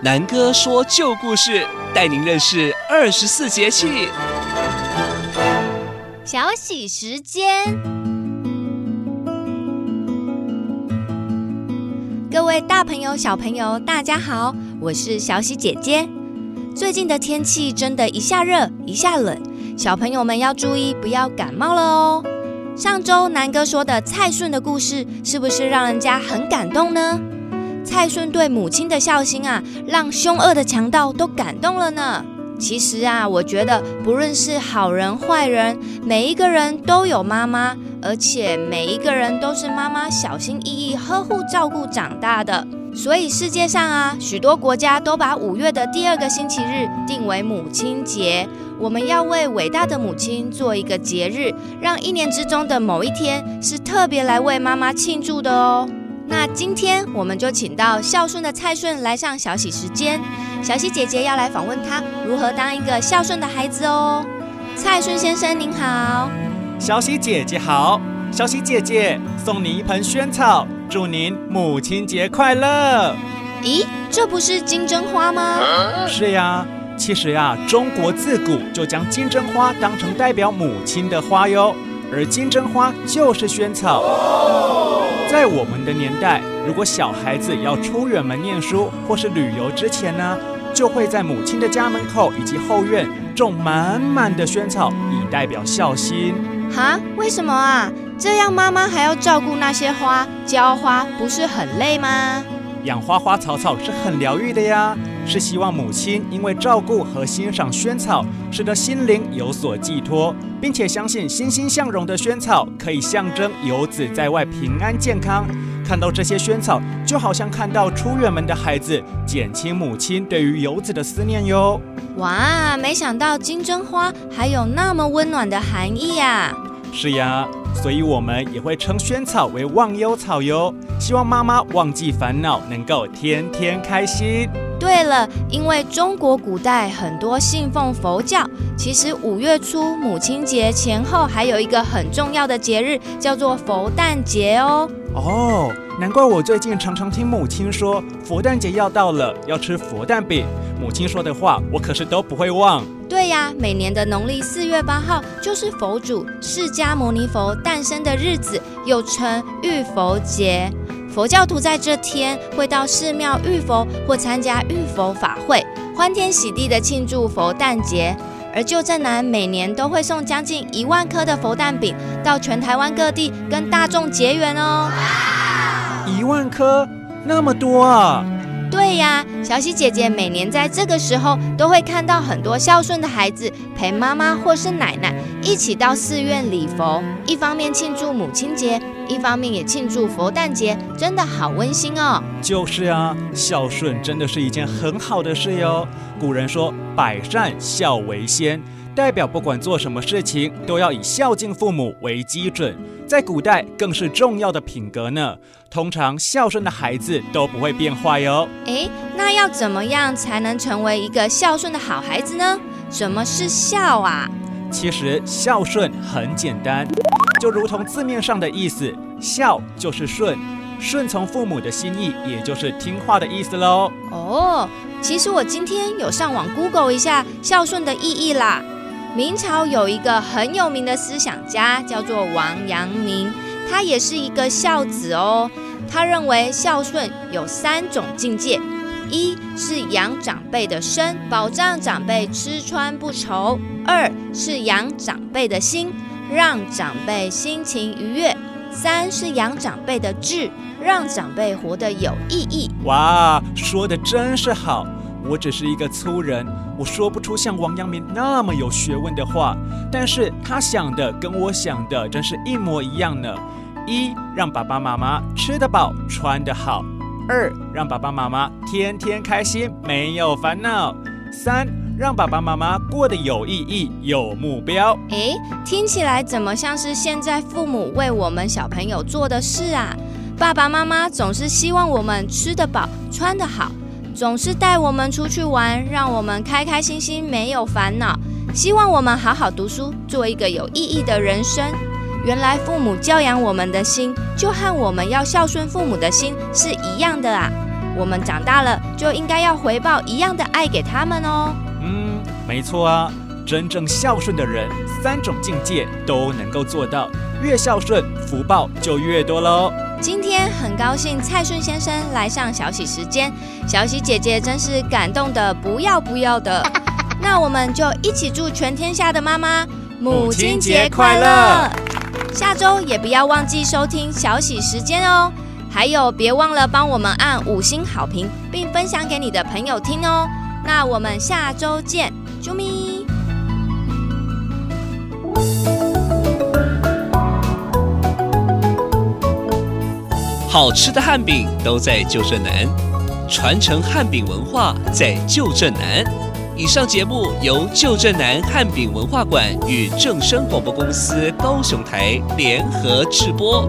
南哥说旧故事，带您认识二十四节气。小喜时间，各位大朋友、小朋友，大家好，我是小喜姐姐。最近的天气真的一下热一下冷，小朋友们要注意，不要感冒了哦。上周南哥说的蔡顺的故事，是不是让人家很感动呢？蔡顺对母亲的孝心啊，让凶恶的强盗都感动了呢。其实啊，我觉得不论是好人坏人，每一个人都有妈妈，而且每一个人都是妈妈小心翼翼呵护照顾长大的。所以世界上啊，许多国家都把五月的第二个星期日定为母亲节。我们要为伟大的母亲做一个节日，让一年之中的某一天是特别来为妈妈庆祝的哦。那今天我们就请到孝顺的蔡顺来上小喜时间，小喜姐姐要来访问他如何当一个孝顺的孩子哦。蔡顺先生您好，小喜姐姐好，小喜姐姐送你一盆萱草，祝您母亲节快乐。咦，这不是金针花吗？是呀，其实呀，中国自古就将金针花当成代表母亲的花哟，而金针花就是萱草。我们的年代，如果小孩子要出远门念书或是旅游之前呢，就会在母亲的家门口以及后院种满满的萱草，以代表孝心。哈？为什么啊？这样妈妈还要照顾那些花，浇花，不是很累吗？养花花草草是很疗愈的呀，是希望母亲因为照顾和欣赏萱草，使得心灵有所寄托，并且相信欣欣向荣的萱草可以象征游子在外平安健康。看到这些萱草，就好像看到出远门的孩子，减轻母亲对于游子的思念哟。哇，没想到金针花还有那么温暖的含义呀！是呀。所以我们也会称萱草为忘忧草哟，希望妈妈忘记烦恼，能够天天开心。对了，因为中国古代很多信奉佛教，其实五月初母亲节前后还有一个很重要的节日，叫做佛诞节哦。哦，难怪我最近常常听母亲说，佛诞节要到了，要吃佛诞饼。母亲说的话，我可是都不会忘。对呀，每年的农历四月八号就是佛祖释迦牟尼佛诞生的日子，又称浴佛节。佛教徒在这天会到寺庙遇佛或参加遇佛法会，欢天喜地的庆祝佛诞节。而旧正南每年都会送将近一万颗的佛诞饼到全台湾各地跟大众结缘哦。一万颗，那么多啊！对呀，小喜姐姐每年在这个时候都会看到很多孝顺的孩子陪妈妈或是奶奶一起到寺院礼佛，一方面庆祝母亲节，一方面也庆祝佛诞节，真的好温馨哦。就是啊，孝顺真的是一件很好的事哟。古人说“百善孝为先”。代表不管做什么事情，都要以孝敬父母为基准，在古代更是重要的品格呢。通常孝顺的孩子都不会变坏哟。诶，那要怎么样才能成为一个孝顺的好孩子呢？什么是孝啊？其实孝顺很简单，就如同字面上的意思，孝就是顺，顺从父母的心意，也就是听话的意思喽。哦，其实我今天有上网 Google 一下孝顺的意义啦。明朝有一个很有名的思想家，叫做王阳明，他也是一个孝子哦。他认为孝顺有三种境界：一是养长辈的身，保障长辈吃穿不愁；二是养长辈的心，让长辈心情愉悦；三是养长辈的志，让长辈活得有意义。哇，说的真是好！我只是一个粗人，我说不出像王阳明那么有学问的话，但是他想的跟我想的真是一模一样呢。一，让爸爸妈妈吃得饱，穿得好；二，让爸爸妈妈天天开心，没有烦恼；三，让爸爸妈妈过得有意义，有目标。诶，听起来怎么像是现在父母为我们小朋友做的事啊？爸爸妈妈总是希望我们吃得饱，穿得好。总是带我们出去玩，让我们开开心心，没有烦恼。希望我们好好读书，做一个有意义的人生。原来父母教养我们的心，就和我们要孝顺父母的心是一样的啊！我们长大了就应该要回报一样的爱给他们哦。嗯，没错啊，真正孝顺的人，三种境界都能够做到，越孝顺，福报就越多喽。今天很高兴蔡顺先生来上小喜时间，小喜姐姐真是感动的不要不要的。那我们就一起祝全天下的妈妈母亲节快乐！下周也不要忘记收听小喜时间哦，还有别忘了帮我们按五星好评，并分享给你的朋友听哦。那我们下周见，啾咪！好吃的汉饼都在旧镇南，传承汉饼文化在旧镇南。以上节目由旧镇南汉饼文化馆与正声广播公司高雄台联合制播。